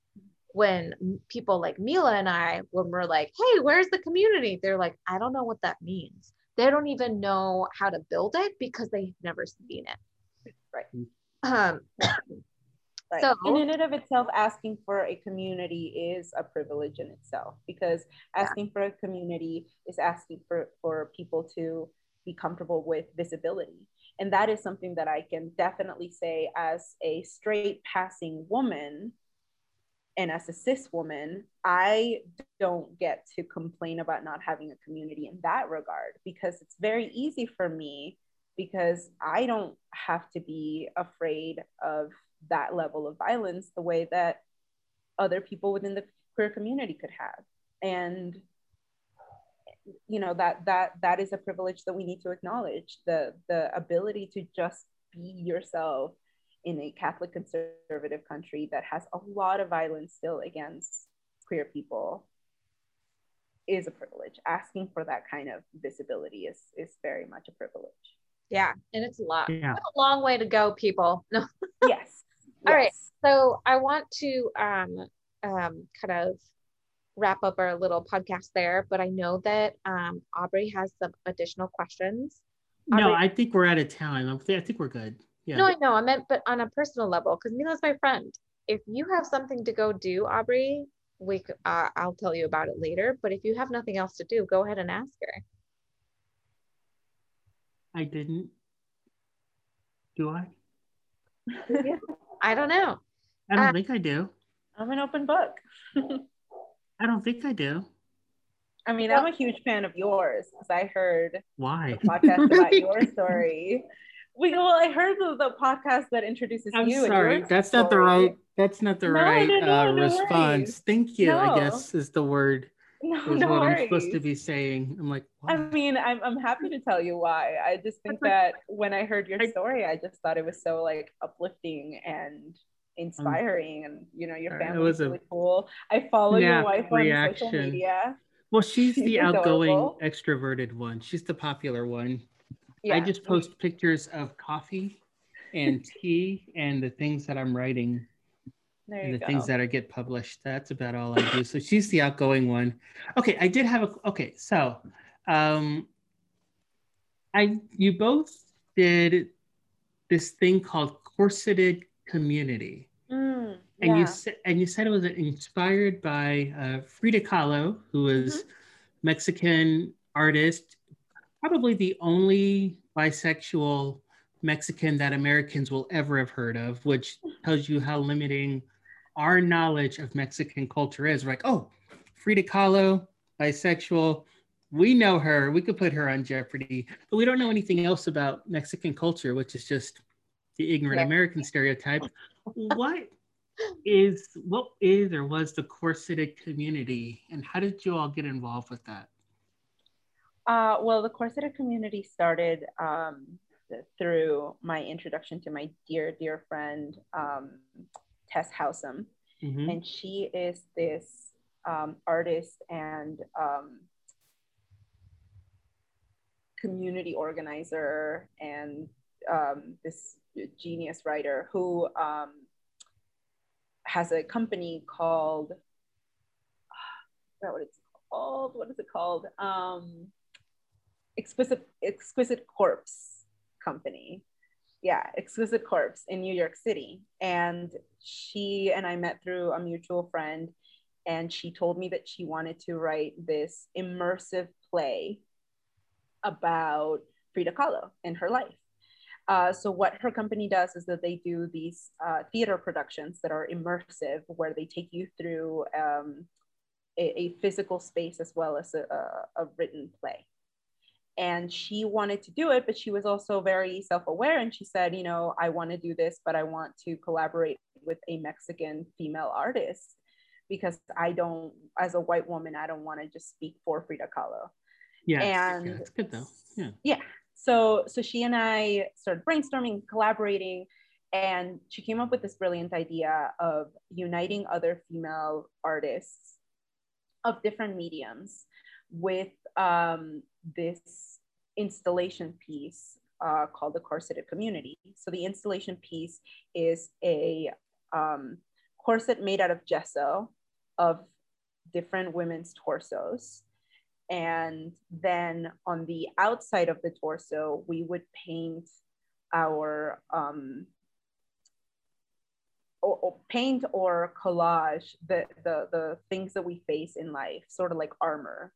when people like Mila and I, when we're like, hey, where's the community? They're like, I don't know what that means. They don't even know how to build it because they've never seen it. Right. Um, [coughs] Like, So- in and of itself, asking for a community is a privilege in itself because asking for a community is asking for, for people to be comfortable with visibility. And that is something that I can definitely say as a straight passing woman and as a cis woman, I don't get to complain about not having a community in that regard because it's very easy for me because I don't have to be afraid of that level of violence the way that other people within the queer community could have. And you know that that that is a privilege that we need to acknowledge the the ability to just be yourself in a catholic conservative country that has a lot of violence still against queer people is a privilege asking for that kind of visibility is is very much a privilege Yeah, and it's a lot. Yeah. a long way to go, people. No. [laughs] yes All right. Yes. So I want to um, um, kind of wrap up our little podcast there, but I know that um, Aubrey has some additional questions. No, Aubrey- I think we're out of time. I think we're good. Yeah. No, I know. I meant, but on a personal level, because Mila's my friend. If you have something to go do, Aubrey, we uh, I'll tell you about it later. But if you have nothing else to do, go ahead and ask her. I didn't. Do I? I don't know. I don't Uh, think I do. i'm an open book [laughs] I don't think I do. i mean i'm a huge fan of yours because i heard Why? podcast [laughs] about your story we, well i heard the, the podcast that introduces I'm you sorry. That's not the right. That's not the No, right no, no, uh, response. worries. Thank you. I guess is the word. no, Is no what I'm supposed to be saying. I'm like, I mean, I'm, I'm happy to tell you why. I just think that when I heard your story, I just thought it was so like uplifting and inspiring. and you know, your Uh, family was is a cool. I follow your wife on social reaction. media. Well, she's She's the outgoing, adorable. extroverted one. She's the popular one. Yeah. I just post pictures of coffee and tea and the things that I'm writing and the go. things that I get published. That's about all I do. So she's the outgoing one. Okay, I did have a okay. So, um, I you both did this thing called corseted community, Mm, and yeah. you said and you said it was inspired by uh, Frida Kahlo, who is Mm-hmm. Mexican artist, probably the only bisexual Mexican that Americans will ever have heard of, which tells you how limiting our knowledge of Mexican culture is. We're like, oh, Frida Kahlo, bisexual. We know her. We could put her on Jeopardy, but we don't know anything else about Mexican culture, which is just the ignorant Yeah. American stereotype. what is what is or was the corseted community, and how did you all get involved with that? Uh, well, the Corseted community started um, through my introduction to my dear, dear friend, um, Tess Howsam. Mhm. and she is this um, artist and um, community organizer and um, this genius writer who um, has a company called I what it's called. What is it called? Um, exquisite exquisite corpse company. Yeah exquisite corpse in new york city. And she and i met through a mutual friend and she told me that she wanted to write this immersive play about frida kahlo and her life uh, so what her company does is that they do these uh, theater productions that are immersive where they take you through um, a, a physical space as well as a, a, a written play and she wanted to do it but she was also very self-aware and she said you know i want to do this but i want to collaborate with a mexican female artist because i don't as a white woman i don't want to just speak for frida kahlo Yeah, and- yeah, that's good though. Yeah. yeah so so she and i started brainstorming collaborating and she came up with this brilliant idea of uniting other female artists of different mediums with um, this installation piece uh, called the corseted community. So the installation piece is a um, corset made out of gesso of different women's torsos and then on the outside of the torso we would paint our um, or, or, paint or collage the, the the things that we face in life, sort of like armor.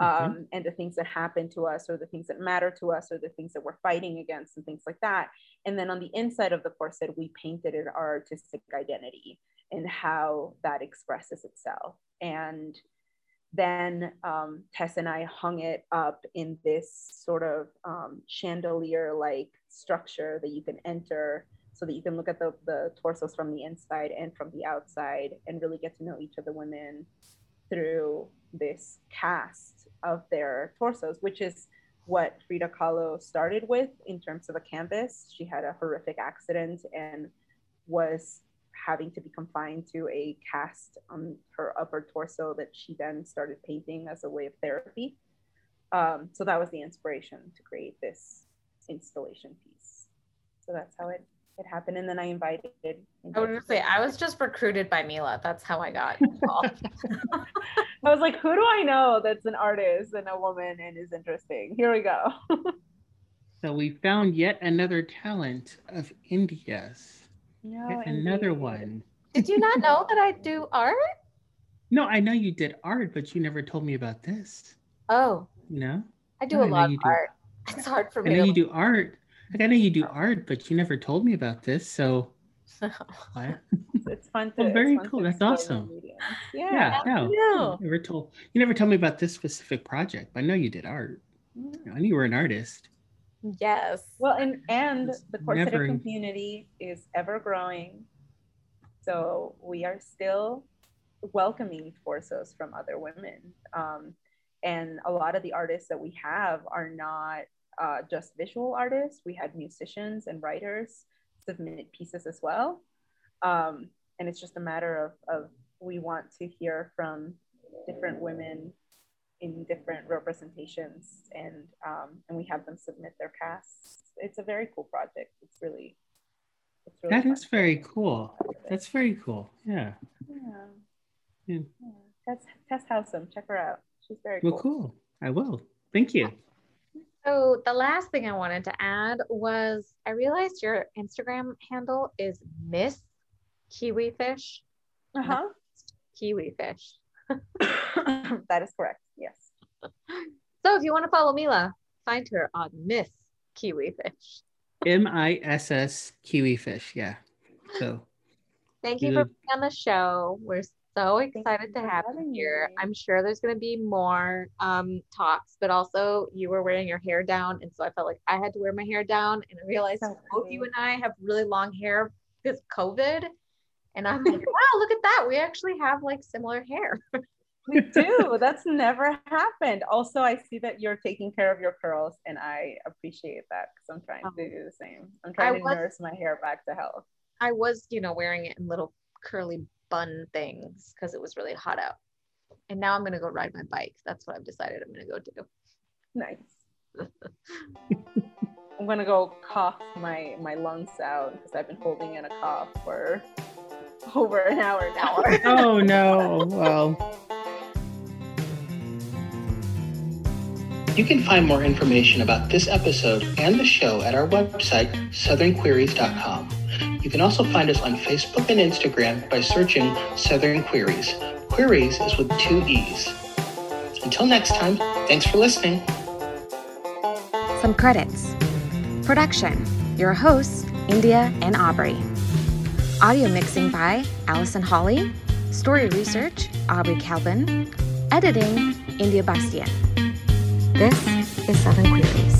Mm-hmm. Um, and the things that happen to us or the things that matter to us or the things that we're fighting against and things like that and then on the inside of the corset we painted it our artistic identity and how that expresses itself and then um, Tess and I hung it up in this sort of um, chandelier like structure that you can enter so that you can look at the, the torsos from the inside and from the outside and really get to know each of the women through this cast of their torsos, which is what Frida Kahlo started with in terms of a canvas. She had a horrific accident and was having to be confined to a cast on her upper torso that she then started painting as a way of therapy. Um, so that was the inspiration to create this installation piece. So that's how it it happened. And then i invited i was gonna say i was just recruited by mila. That's how i got involved. [laughs] [laughs] I was like who do i know that's an artist and a woman and is interesting? Here we go. [laughs] So we found yet another talent of india's no, another one did you not know that i do art no i know you did art but you never told me about this oh no i do no, a lot of art [laughs] it's hard for me I know to... you do art like I know you do art, but you never told me about this. So [laughs] it's fun to well, very cool. That's awesome. Yeah, yeah. No. You never told you never told me about this specific project. I know you did art. Mm. I knew you were an artist. Yes. Well, and and the Corset never... community is ever growing. So we are still welcoming torsos from other women. Um, and a lot of the artists that we have are not uh, just visual artists. We had musicians and writers submit pieces as well. Um, and it's just a matter of, of we want to hear from different women in different representations and um, and we have them submit their casts. It's a very cool project. It's really, it's really that is very cool. That's very cool. Yeah. Yeah. yeah. yeah. Tess, Tess Howsam. Check her out. She's very well, cool. cool. I will. Thank you. So the last thing I wanted to add was I realized your Instagram handle is Miss Kiwi Fish. Uh huh. Kiwi Fish. [coughs] that is correct. Yes. So if you want to follow Mila, find her on Miss Kiwi Fish. M I S S Kiwi Fish. Yeah. So. Thank you for being on the show. We're so excited to have you here. I'm sure there's going to be more um, talks, but also you were wearing your hair down. And so I felt like I had to wear my hair down. And I realized so both you and I have really long hair because COVID. And I'm [laughs] like, wow, look at that. We actually have like similar hair. [laughs] we do. That's never happened. Also, I see that you're taking care of your curls, and I appreciate that because I'm trying to do the same. I'm trying I to was, nurse my hair back to health. I was, you know, wearing it in little curly bun things because it was really hot out. And now I'm going to go ride my bike. That's what I've decided I'm going to go do. Nice. [laughs] I'm going to go cough my, my lungs out because I've been holding in a cough for [laughs] over an hour now. oh, no. [laughs] Well. You can find more information about this episode and the show at our website, southernqueeries.com. You can also find us on Facebook and Instagram by searching Southern Queeries. Queeries is with two E's. Until next time, thanks for listening. Some credits Production Your hosts, India and Aubrey. Audio mixing by Allison Holly. Story research, Aubrey Calvin. Editing, India Bastian. This is Southern Queeries.